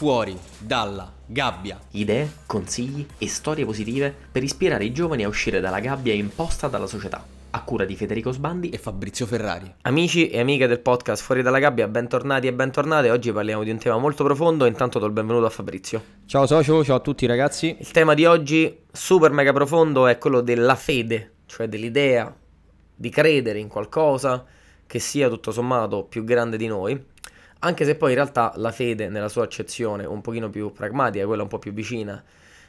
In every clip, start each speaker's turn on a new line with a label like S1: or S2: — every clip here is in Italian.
S1: fuori dalla gabbia.
S2: Idee, consigli e storie positive per ispirare i giovani a uscire dalla gabbia imposta dalla società. A cura di Federico Sbandi
S1: e Fabrizio Ferrari.
S2: Amici e amiche del podcast Fuori dalla gabbia, bentornati e bentornate. Oggi parliamo di un tema molto profondo. Intanto do il benvenuto a Fabrizio.
S3: Ciao socio, ciao a tutti ragazzi.
S2: Il tema di oggi, super mega profondo, è quello della fede, cioè dell'idea di credere in qualcosa che sia tutto sommato più grande di noi anche se poi in realtà la fede nella sua accezione un pochino più pragmatica, quella un po' più vicina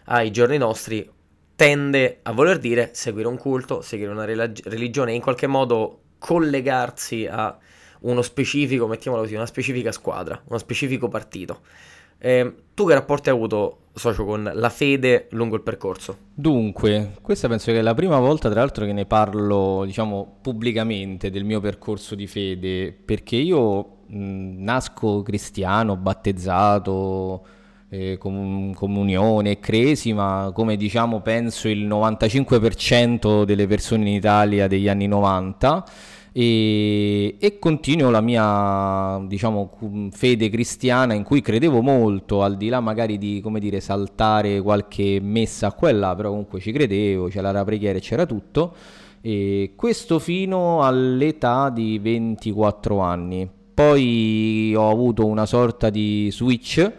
S2: ai giorni nostri, tende a voler dire seguire un culto, seguire una religione e in qualche modo collegarsi a uno specifico, mettiamolo così, una specifica squadra, uno specifico partito. Eh, tu che rapporti hai avuto, socio, con la fede lungo il percorso?
S3: Dunque, questa penso che è la prima volta, tra l'altro, che ne parlo, diciamo, pubblicamente del mio percorso di fede, perché io nasco cristiano, battezzato, eh, com- comunione, cresima, come diciamo penso il 95% delle persone in Italia degli anni 90 e, e continuo la mia diciamo fede cristiana in cui credevo molto al di là magari di dire saltare qualche messa a quella però comunque ci credevo c'era la preghiera e c'era tutto e questo fino all'età di 24 anni poi ho avuto una sorta di switch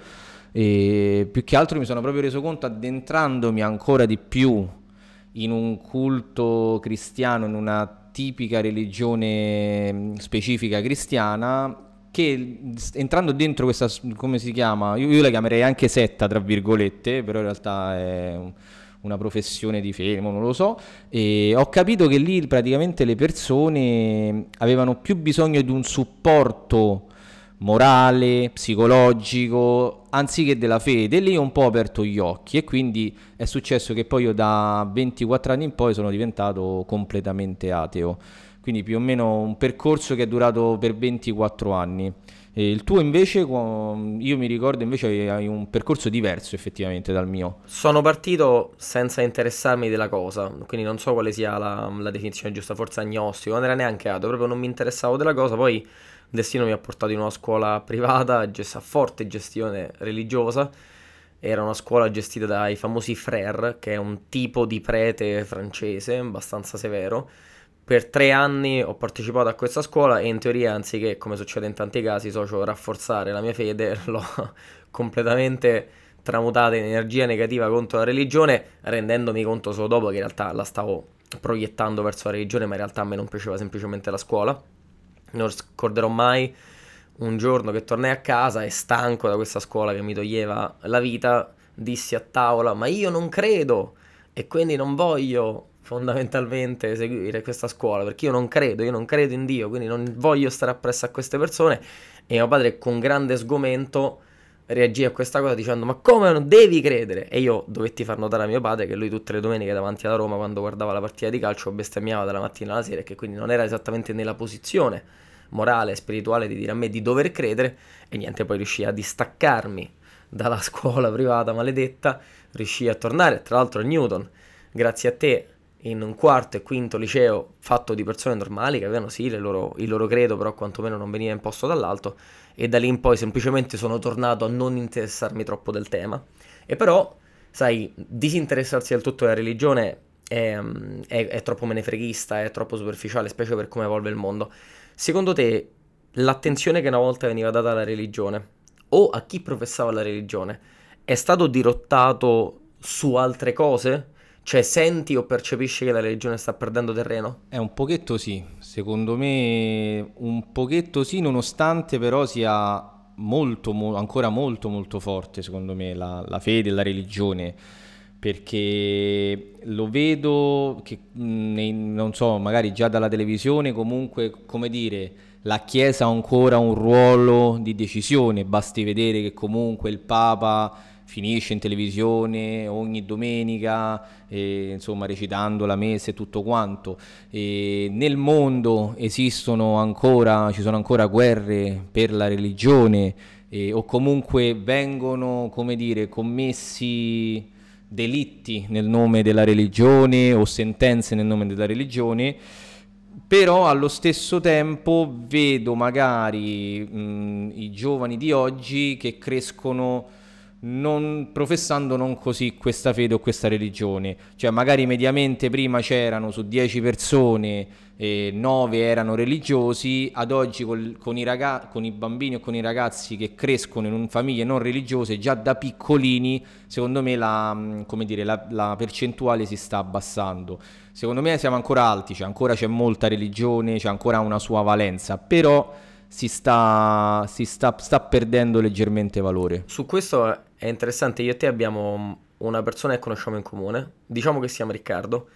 S3: e più che altro mi sono proprio reso conto addentrandomi ancora di più in un culto cristiano, in una tipica religione mm, specifica cristiana che entrando dentro questa, come si chiama, io, io la chiamerei anche setta tra virgolette, però in realtà è una professione di fede, non lo so, e ho capito che lì praticamente le persone avevano più bisogno di un supporto morale, psicologico, anziché della fede. Lì ho un po' aperto gli occhi e quindi è successo che poi io da 24 anni in poi sono diventato completamente ateo. Quindi più o meno un percorso che è durato per 24 anni. E il tuo invece, io mi ricordo invece hai un percorso diverso effettivamente dal mio.
S2: Sono partito senza interessarmi della cosa, quindi non so quale sia la, la definizione giusta, forse agnostico, non era neanche ateo, proprio non mi interessavo della cosa, poi il destino mi ha portato in una scuola privata a forte gestione religiosa, era una scuola gestita dai famosi frère, che è un tipo di prete francese abbastanza severo, per tre anni ho partecipato a questa scuola e in teoria anziché, come succede in tanti casi, socio rafforzare la mia fede, l'ho completamente tramutata in energia negativa contro la religione, rendendomi conto solo dopo che in realtà la stavo proiettando verso la religione, ma in realtà a me non piaceva semplicemente la scuola. Non scorderò mai un giorno che tornai a casa e stanco da questa scuola che mi toglieva la vita, dissi a tavola, ma io non credo e quindi non voglio fondamentalmente seguire questa scuola perché io non credo, io non credo in Dio, quindi non voglio stare appresso a queste persone e mio padre con grande sgomento reagì a questa cosa dicendo ma come non devi credere? E io dovetti far notare a mio padre che lui tutte le domeniche davanti alla Roma quando guardava la partita di calcio bestemmiava dalla mattina alla sera e che quindi non era esattamente nella posizione morale e spirituale di dire a me di dover credere e niente poi riuscì a distaccarmi dalla scuola privata maledetta, riuscì a tornare tra l'altro a Newton grazie a te in un quarto e quinto liceo fatto di persone normali che avevano sì loro, il loro credo, però quantomeno non veniva imposto dall'alto, e da lì in poi semplicemente sono tornato a non interessarmi troppo del tema. E però, sai, disinteressarsi del tutto della religione è, è, è troppo menefreghista, è troppo superficiale, specie per come evolve il mondo. Secondo te, l'attenzione che una volta veniva data alla religione, o a chi professava la religione, è stato dirottato su altre cose? Cioè, senti o percepisci che la religione sta perdendo terreno?
S3: È un pochetto sì, secondo me un pochetto sì, nonostante però sia molto, mo- ancora molto molto forte, secondo me, la, la fede e la religione. Perché lo vedo che non so, magari già dalla televisione, comunque, come dire, la Chiesa ha ancora un ruolo di decisione, basti vedere che comunque il Papa finisce in televisione ogni domenica, eh, insomma recitando la messa e tutto quanto. E nel mondo esistono ancora, ci sono ancora guerre per la religione eh, o comunque vengono, come dire, commessi delitti nel nome della religione o sentenze nel nome della religione però allo stesso tempo vedo magari mh, i giovani di oggi che crescono non, professando non così questa fede o questa religione. Cioè magari mediamente prima c'erano su 10 persone eh, 9 erano religiosi, ad oggi col, con, i raga- con, i bambini o con i ragazzi che crescono in famiglie non religiose, già da piccolini, secondo me la, dire, la, la percentuale si sta abbassando. Secondo me siamo ancora alti, cioè ancora c'è molta religione, c'è ancora una sua valenza, però si sta, si sta, sta perdendo leggermente valore.
S2: Su questo è interessante, io e te abbiamo una persona che conosciamo in comune, diciamo che si chiama Riccardo,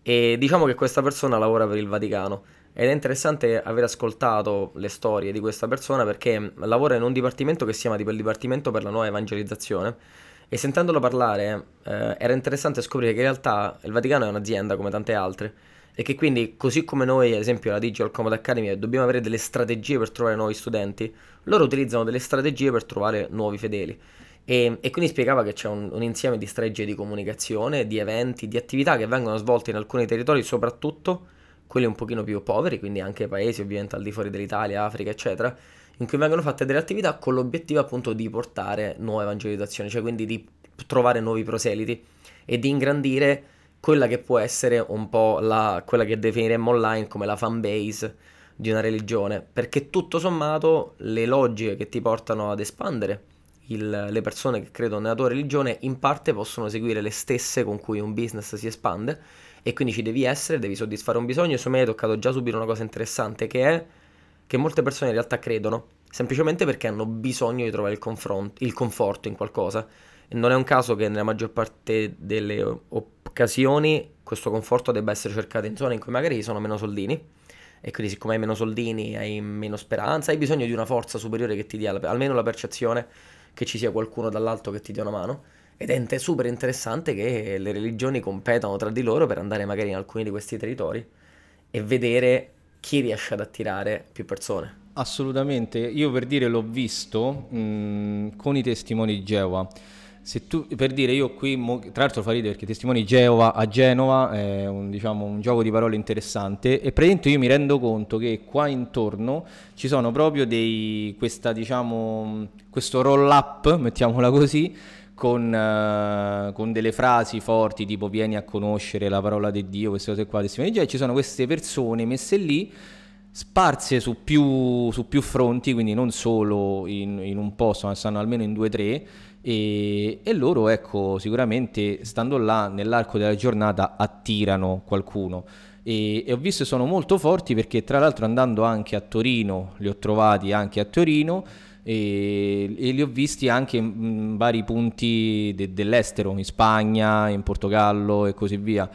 S2: e diciamo che questa persona lavora per il Vaticano. Ed è interessante aver ascoltato le storie di questa persona perché lavora in un dipartimento che si chiama tipo il Dipartimento per la Nuova Evangelizzazione. E sentendolo parlare eh, era interessante scoprire che in realtà il Vaticano è un'azienda come tante altre e che quindi così come noi ad esempio alla Digital Command Academy dobbiamo avere delle strategie per trovare nuovi studenti, loro utilizzano delle strategie per trovare nuovi fedeli. E, e, quindi spiegava che c'è un, un, insieme di strategie di comunicazione, di eventi, di attività che vengono svolte in alcuni territori, soprattutto quelli un pochino più poveri, quindi anche paesi ovviamente al di fuori dell'Italia, Africa, eccetera, in cui vengono fatte delle attività con l'obiettivo appunto di portare nuova evangelizzazione, cioè quindi di trovare nuovi proseliti e di ingrandire quella che può essere un po' la, quella che definiremmo online come la fan base di una religione, perché tutto sommato le logiche che ti portano ad espandere il, le persone che credono nella tua religione in parte possono seguire le stesse con cui un business si espande e quindi ci devi essere, devi soddisfare un bisogno su me hai toccato già subire una cosa interessante che è che molte persone in realtà credono semplicemente perché hanno bisogno di trovare il, confronto, il conforto in qualcosa. E non è un caso che nella maggior parte delle occasioni questo conforto debba essere cercato in zone in cui magari sono meno soldini e quindi siccome hai meno soldini hai meno speranza, hai bisogno di una forza superiore che ti dia la, almeno la percezione che ci sia qualcuno dall'alto che ti dia una mano. Ed è super interessante che le religioni competano tra di loro per andare magari in alcuni di questi territori e vedere chi riesce ad attirare più persone.
S3: Assolutamente, io per dire l'ho visto mh, con i testimoni di Geova se tu, per dire, io qui, tra l'altro fa ridere perché Testimoni Geova a Genova è un, diciamo, un gioco di parole interessante e praticamente io mi rendo conto che qua intorno ci sono proprio dei, questa, diciamo, questo roll up, mettiamola così, con, uh, con, delle frasi forti tipo vieni a conoscere la parola di Dio, queste cose qua, testimoni Geova, ci sono queste persone messe lì sparse su più, su più fronti, quindi non solo in, in un posto, ma stanno almeno in due o tre e, e, loro ecco sicuramente stando là nell'arco della giornata attirano qualcuno. E, e ho visto che sono molto forti perché tra l'altro andando anche a Torino li ho trovati anche a Torino e, e li ho visti anche in, vari punti de, dell'estero in Spagna, in Portogallo e così via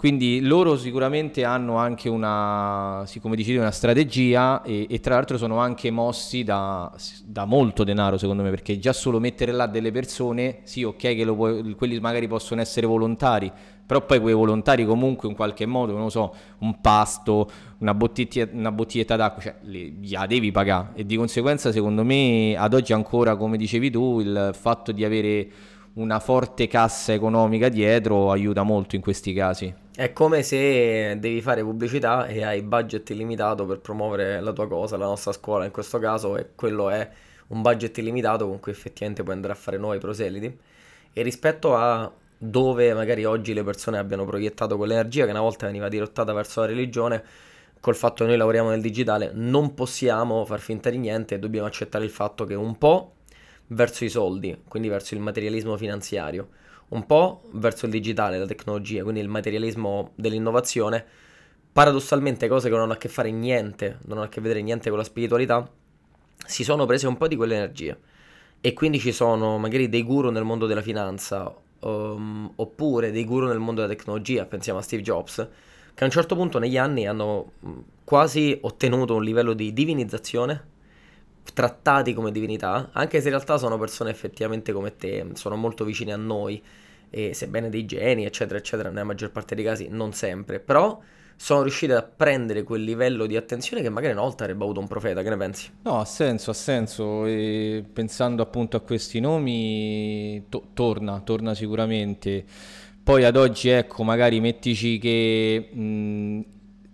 S3: quindi loro sicuramente hanno anche una, come dicevi, una strategia e, e, tra l'altro sono anche mossi da, da, molto denaro secondo me, perché già solo mettere là delle persone, sì ok che puoi, quelli magari possono essere volontari, però poi quei volontari comunque in qualche modo, non lo so, un pasto, una, bottiglia, una bottiglietta d'acqua, cioè li, la devi pagare e di conseguenza secondo me ad oggi ancora, come dicevi tu, il fatto di avere una forte cassa economica dietro aiuta molto in questi casi.
S2: È come se devi fare pubblicità e hai budget illimitato per promuovere la tua cosa, la nostra scuola in questo caso, e quello è un budget illimitato con cui effettivamente puoi andare a fare nuovi proseliti. E rispetto a dove magari oggi le persone abbiano proiettato quell'energia che una volta veniva dirottata verso la religione, col fatto che noi lavoriamo nel digitale, non possiamo far finta di niente e dobbiamo accettare il fatto che un po' verso i soldi, quindi verso il materialismo finanziario, un po' verso il digitale, la tecnologia, quindi il materialismo dell'innovazione, paradossalmente cose che non hanno a che fare niente, non hanno a che vedere niente con la spiritualità, si sono prese un po' di quelle energie. E quindi ci sono magari dei guru nel mondo della finanza, um, oppure dei guru nel mondo della tecnologia, pensiamo a Steve Jobs, che a un certo punto negli anni hanno quasi ottenuto un livello di divinizzazione, trattati come divinità, anche se in realtà sono persone effettivamente come te, sono molto vicine a noi, e sebbene dei geni, eccetera, eccetera, nella maggior parte dei casi non sempre, però sono riusciti a prendere quel livello di attenzione che magari una volta avrebbe avuto un profeta, che ne pensi?
S3: No, ha senso, ha senso, e pensando appunto a questi nomi, to- torna, torna sicuramente. Poi ad oggi, ecco, magari mettici che... Mh,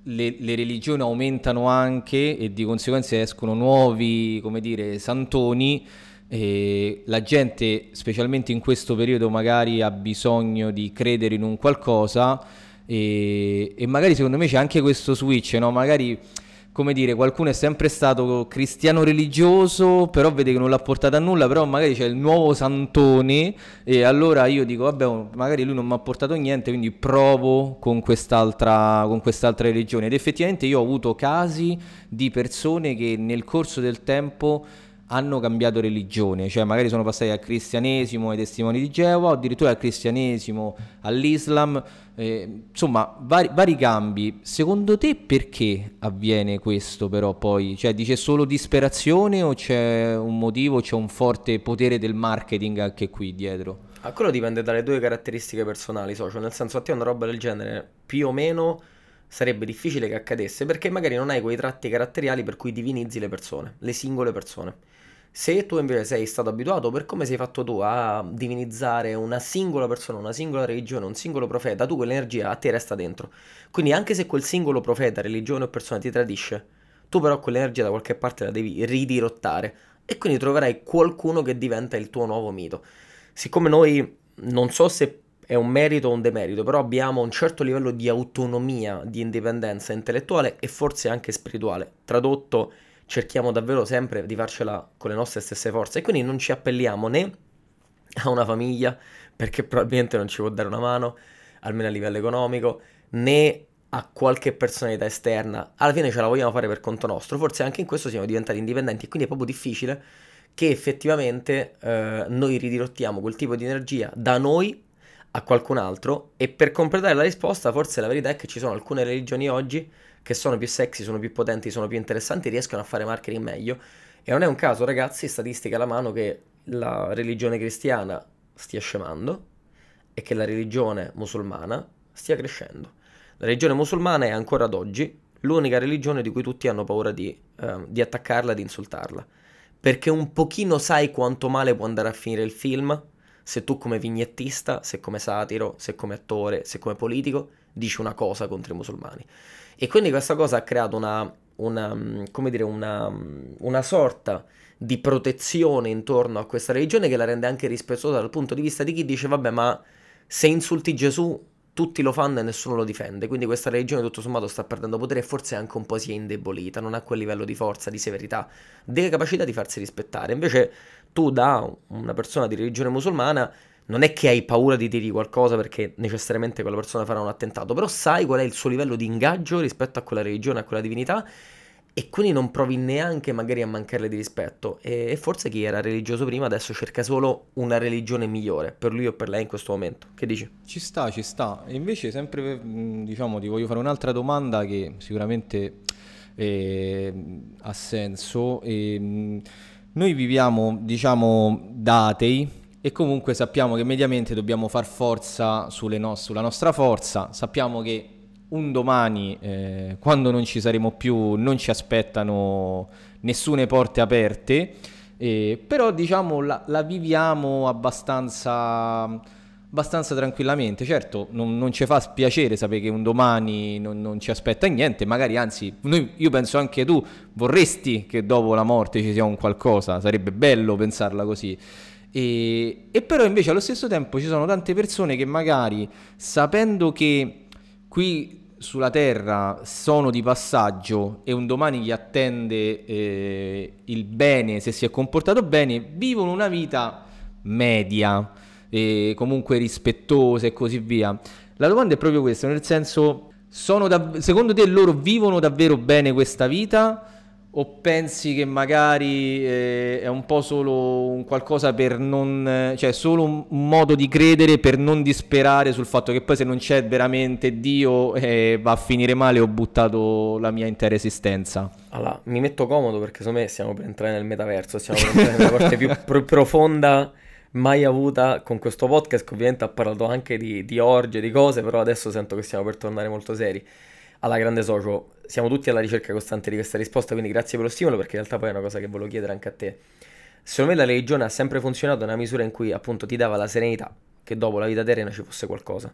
S3: le, le, religioni aumentano anche e di conseguenza escono nuovi, come dire, santoni E la gente, specialmente in questo periodo, magari ha bisogno di credere in un qualcosa e, e magari secondo me c'è anche questo switch, no? Magari come dire, qualcuno è sempre stato cristiano religioso, però vede che non l'ha portato a nulla, però magari c'è il nuovo santone e allora io dico, vabbè, oh, magari lui non mi ha portato niente, quindi provo con quest'altra, con quest'altra religione. Ed effettivamente io ho avuto casi di persone che nel corso del tempo hanno cambiato religione, cioè magari sono passati dal cristianesimo ai testimoni di Geova, addirittura dal cristianesimo all'Islam, eh, insomma vari, vari, cambi. Secondo te perché avviene questo però poi? Cioè dice solo disperazione o c'è un motivo, c'è un forte potere del marketing anche qui dietro?
S2: A quello dipende dalle due caratteristiche personali, socio, nel senso a te una roba del genere più o meno sarebbe difficile che accadesse perché magari non hai quei tratti caratteriali per cui divinizzi le persone, le singole persone. Se tu invece sei stato abituato, per come sei fatto tu, a divinizzare una singola persona, una singola religione, un singolo profeta, tu quell'energia a te resta dentro. Quindi anche se quel singolo profeta, religione o persona ti tradisce, tu però quell'energia da qualche parte la devi ridirottare e quindi troverai qualcuno che diventa il tuo nuovo mito. Siccome noi non so se è un merito o un demerito, però abbiamo un certo livello di autonomia, di indipendenza intellettuale e forse anche spirituale. Tradotto, cerchiamo davvero sempre di farcela con le nostre stesse forze e quindi non ci appelliamo né a una famiglia perché probabilmente non ci può dare una mano, almeno a livello economico, né a qualche personalità esterna. Alla fine ce la vogliamo fare per conto nostro, forse anche in questo siamo diventati indipendenti e quindi è proprio difficile che effettivamente eh, noi ridirottiamo quel tipo di energia da noi a qualcun altro e per completare la risposta forse la verità è che ci sono alcune religioni oggi che sono più sexy, sono più potenti, sono più interessanti, riescono a fare marketing meglio. E non è un caso, ragazzi, statistica alla mano, che la religione cristiana stia scemando e che la religione musulmana stia crescendo. La religione musulmana è ancora ad oggi l'unica religione di cui tutti hanno paura di, eh, di attaccarla, di insultarla. Perché un pochino sai quanto male può andare a finire il film se tu come vignettista, se come satiro, se come attore, se come politico dici una cosa contro i musulmani. E quindi questa cosa ha creato una, una, mm, come dire, una, mm, una sorta di protezione intorno a questa religione che la rende anche rispettosa dal punto di vista di chi dice vabbè ma se insulti Gesù tutti lo fanno e nessuno lo difende, quindi questa religione tutto sommato sta perdendo potere e forse anche un po' si è indebolita, non ha quel livello di forza, di severità, delle capacità di farsi rispettare. Invece tu da una persona di religione musulmana non è che hai paura di dirgli qualcosa perché necessariamente quella persona farà un attentato, però sai qual è il suo livello di ingaggio rispetto a quella religione, a quella divinità e quindi non provi neanche magari a mancarle di rispetto e, e forse chi era religioso prima adesso cerca solo una religione migliore per lui o per lei in questo momento. Che dici?
S3: Ci sta, ci sta. E invece sempre diciamo ti voglio fare un'altra domanda che sicuramente eh, ha senso. E, noi viviamo, diciamo, da atei e comunque sappiamo che mediamente dobbiamo far forza no- sulla nostra forza, sappiamo che un domani, eh, quando non ci saremo più, non ci aspettano nessune porte aperte, eh, però diciamo la, la viviamo abbastanza, abbastanza, tranquillamente. Certo, non, non, ci fa spiacere sapere che un domani non, non ci aspetta niente, magari anzi, noi, io penso anche tu vorresti che dopo la morte ci sia un qualcosa, sarebbe bello pensarla così. E, e, però invece allo stesso tempo ci sono tante persone che magari sapendo che qui sulla Terra sono di passaggio e un domani gli attende eh, il bene se si è comportato bene, vivono una vita media, e comunque rispettosa e così via. La domanda è proprio questa, nel senso, da- secondo te loro vivono davvero bene questa vita? o pensi che magari eh, è un po' solo un qualcosa per non, cioè solo un, modo di credere per non disperare sul fatto che poi se non c'è veramente Dio eh, va a finire male ho buttato la mia intera esistenza?
S2: Allora, mi metto comodo perché secondo me stiamo per entrare nel metaverso, stiamo per entrare nella parte più pro- profonda mai avuta con questo podcast che ovviamente ha parlato anche di, di orge, di cose, però adesso sento che stiamo per tornare molto seri alla grande socio, siamo tutti alla ricerca costante di questa risposta, quindi grazie per lo stimolo perché in realtà poi è una cosa che volevo chiedere anche a te. Secondo me la religione ha sempre funzionato nella misura in cui appunto ti dava la serenità che dopo la vita terrena ci fosse qualcosa.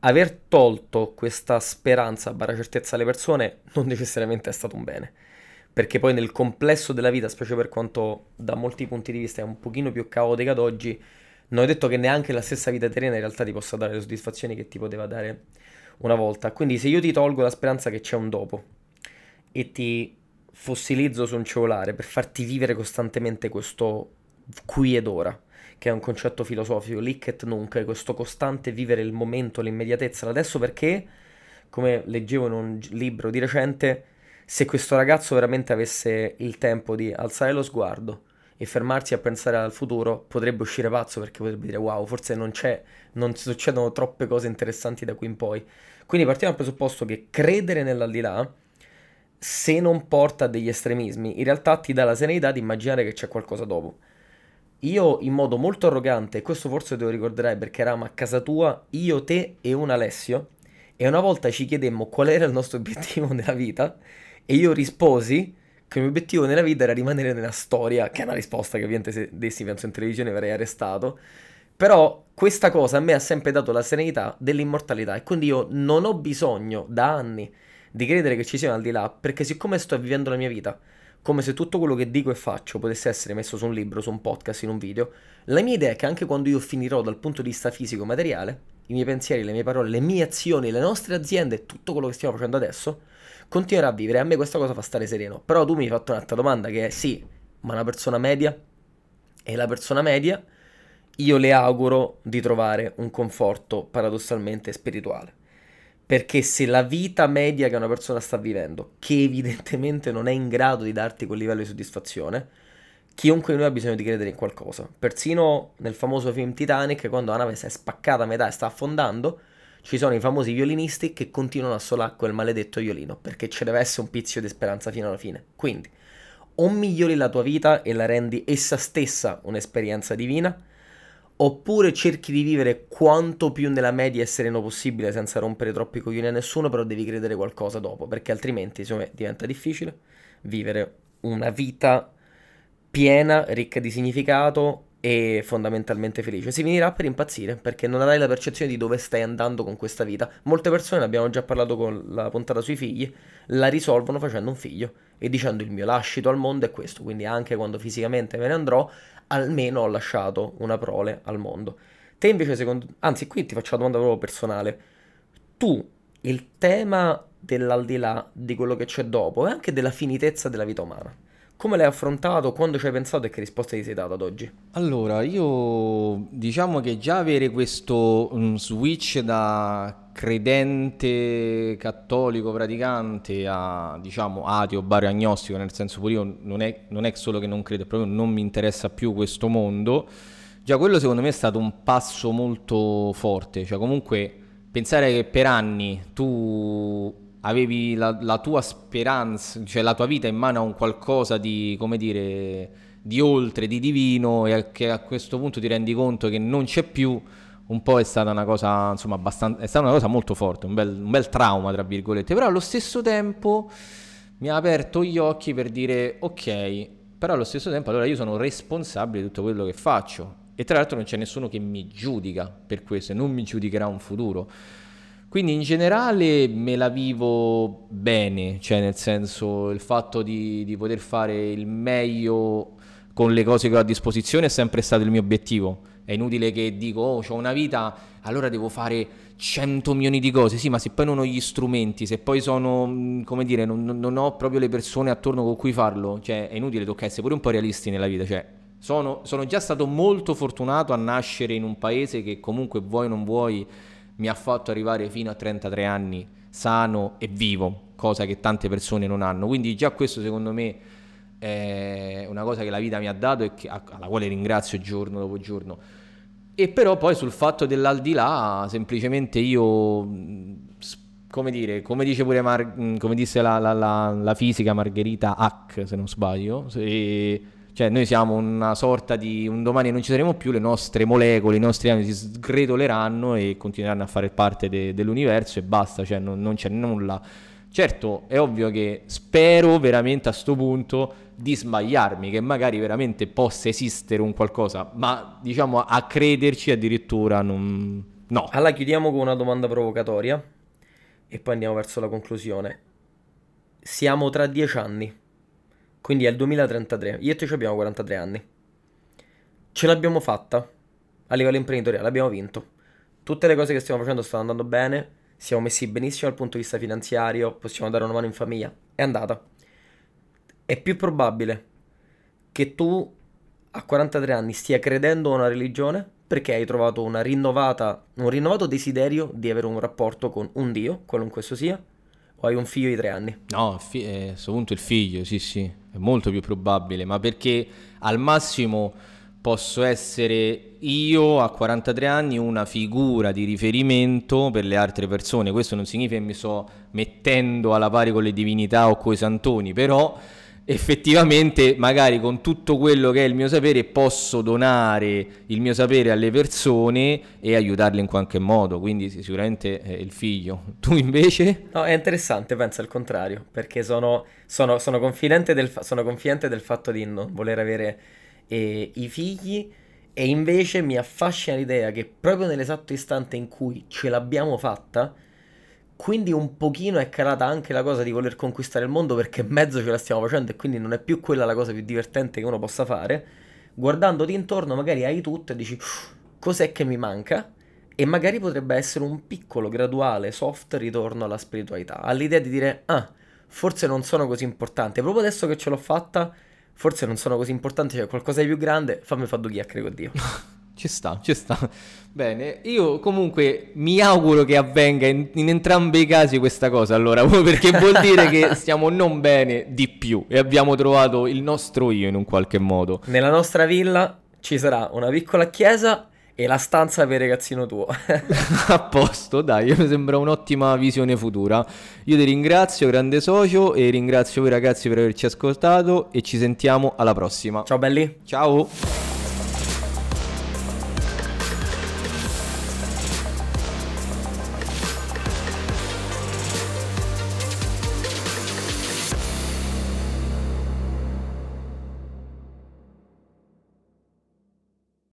S2: Aver tolto questa speranza barra certezza alle persone non necessariamente è stato un bene. Perché poi nel complesso della vita, specie per quanto da molti punti di vista è un pochino più caotica ad oggi, non è detto che neanche la stessa vita terrena in realtà ti possa dare le soddisfazioni che ti poteva dare una volta. Quindi se io ti tolgo la speranza che c'è un dopo e ti fossilizzo su un cellulare per farti vivere costantemente questo qui ed ora, che è un concetto filosofico, lic et nunc, questo costante vivere il momento, l'immediatezza, adesso perché, come leggevo in un libro di recente, se questo ragazzo veramente avesse il tempo di alzare lo sguardo e fermarsi a pensare al futuro, potrebbe uscire pazzo perché potrebbe dire wow, forse non c'è, non succedono troppe cose interessanti da qui in poi. Quindi partiamo dal presupposto che credere nell'aldilà, se non porta a degli estremismi, in realtà ti dà la serenità di immaginare che c'è qualcosa dopo. Io in modo molto arrogante, e questo forse te lo ricorderai perché eravamo a casa tua, io, te e un Alessio, e una volta ci chiedemmo qual era il nostro obiettivo nella vita, e io risposi che il mio obiettivo nella vita era rimanere nella storia, che è una risposta che ovviamente se dessi penso in televisione avrei arrestato, però questa cosa a me ha sempre dato la serenità dell'immortalità e quindi io non ho bisogno da anni di credere che ci sia un al di là, perché siccome sto vivendo la mia vita, come se tutto quello che dico e faccio potesse essere messo su un libro, su un podcast, in un video, la mia idea è che anche quando io finirò dal punto di vista fisico-materiale, i miei pensieri, le mie parole, le mie azioni, le nostre aziende, tutto quello che stiamo facendo adesso, continuerà a vivere. A me questa cosa fa stare sereno. Però tu mi hai fatto un'altra domanda che è sì, ma una persona media? E la persona media io le auguro di trovare un conforto paradossalmente spirituale. Perché se la vita media che una persona sta vivendo, che evidentemente non è in grado di darti quel livello di soddisfazione, chiunque di noi ha bisogno di credere in qualcosa. Persino nel famoso film Titanic, quando la nave si è spaccata a metà e sta affondando, ci sono i famosi violinisti che continuano a suonare quel maledetto violino, perché ci deve essere un pizzico di speranza fino alla fine. Quindi, o migliori la tua vita e la rendi essa stessa un'esperienza divina, oppure cerchi di vivere quanto più nella media e sereno possibile senza rompere troppi coglioni a nessuno, però devi credere qualcosa dopo, perché altrimenti insomma, diventa difficile vivere una vita piena, ricca di significato e fondamentalmente felice. Si finirà per impazzire perché non avrai la percezione di dove stai andando con questa vita. Molte persone, ne abbiamo già parlato con la puntata sui figli, la risolvono facendo un figlio e dicendo il mio lascito al mondo è questo, quindi anche quando fisicamente me ne andrò, almeno ho lasciato una prole al mondo. Te invece, secondo... anzi qui ti faccio una domanda proprio personale. Tu, il tema dell'aldilà, di quello che c'è dopo e anche della finitezza della vita umana come l'hai affrontato? Quando ci hai pensato e che risposta ti sei dato ad oggi?
S3: Allora, io diciamo che già avere questo um, switch da credente cattolico praticante a diciamo ateo barrio agnostico, nel senso pure io non è, non è solo che non credo, proprio non mi interessa più questo mondo. Già quello secondo me è stato un passo molto forte, cioè comunque pensare che per anni tu avevi la, la, tua speranza, cioè la tua vita in mano a un qualcosa di, come dire, di oltre, di divino e che a questo punto ti rendi conto che non c'è più, un po' è stata una cosa, insomma, abbastanza, è stata una cosa molto forte, un bel, un bel trauma, tra virgolette, però allo stesso tempo mi ha aperto gli occhi per dire, ok, però allo stesso tempo allora io sono responsabile di tutto quello che faccio e tra l'altro non c'è nessuno che mi giudica per questo e non mi giudicherà un futuro. Quindi in generale me la vivo bene, cioè nel senso il fatto di, di poter fare il meglio con le cose che ho a disposizione è sempre stato il mio obiettivo. È inutile che dico, oh, ho una vita, allora devo fare 100 milioni di cose. Sì, ma se poi non ho gli strumenti, se poi sono, mm, come dire, non, non ho proprio le persone attorno con cui farlo, cioè è inutile, tocca essere pure un po' realisti nella vita. Cioè, sono, sono già stato molto fortunato a nascere in un paese che comunque vuoi o non vuoi mi ha fatto arrivare fino a 33 anni sano e vivo, cosa che tante persone non hanno. Quindi già questo secondo me è una cosa che la vita mi ha dato e che, alla quale ringrazio giorno dopo giorno. E però poi sul fatto dell'aldilà, semplicemente io, come dire, come dice pure Mar- come disse la, la, la, la, fisica Margherita Hack, se non sbaglio, se cioè noi siamo una sorta di un domani non ci saremo più, le nostre molecole, i nostri anni si sgretoleranno e continueranno a fare parte de- dell'universo e basta, cioè non, non c'è nulla. Certo, è ovvio che spero veramente a questo punto di sbagliarmi, che magari veramente possa esistere un qualcosa, ma diciamo a crederci addirittura non... no.
S2: Allora chiudiamo con una domanda provocatoria e poi andiamo verso la conclusione. Siamo tra dieci anni quindi è il 2033, io e te ci abbiamo 43 anni. Ce l'abbiamo fatta a livello imprenditoriale, abbiamo vinto. Tutte le cose che stiamo facendo stanno andando bene, siamo messi benissimo dal punto di vista finanziario, possiamo dare una mano in famiglia. È andata. È più probabile che tu a 43 anni stia credendo a una religione perché hai trovato un rinnovato desiderio di avere un rapporto con un Dio, qualunque esso sia, o hai un figlio di tre anni?
S3: No, fi- eh, a questo punto il figlio, sì sì, è molto più probabile, ma perché al massimo posso essere io a 43 anni una figura di riferimento per le altre persone. Questo non significa che mi sto mettendo alla pari con le divinità o con i santoni, però effettivamente magari con tutto quello che è il mio sapere posso donare il mio sapere alle persone e aiutarle in qualche modo, quindi sicuramente è il figlio. Tu invece?
S2: No, è interessante, penso al contrario, perché sono, sono, sono, confidente, del, sono confidente del fatto di non voler avere eh, i figli e invece mi affascina l'idea che proprio nell'esatto istante in cui ce l'abbiamo fatta, quindi un pochino è calata anche la cosa di voler conquistare il mondo perché mezzo ce la stiamo facendo e quindi non è più quella la cosa più divertente che uno possa fare. Guardandoti intorno magari hai tutto e dici cos'è che mi manca? E magari potrebbe essere un piccolo, graduale, soft ritorno alla spiritualità, all'idea di dire ah, forse non sono così importante, proprio adesso che ce l'ho fatta forse non sono così importanti, c'è qualcosa di più grande, fammi fare due chiacchiere con Dio.
S3: ci sta, ci sta. Bene, io comunque mi auguro che avvenga in, in entrambi i casi questa cosa, allora, perché vuol dire che stiamo non bene di più e abbiamo trovato il nostro io in un qualche modo.
S2: Nella nostra villa ci sarà una piccola chiesa e la stanza per il ragazzino tuo.
S3: A posto, dai, mi sembra un'ottima visione futura. Io ti ringrazio, grande socio, e ringrazio voi ragazzi per averci ascoltato e ci sentiamo alla prossima.
S2: Ciao belli.
S3: Ciao.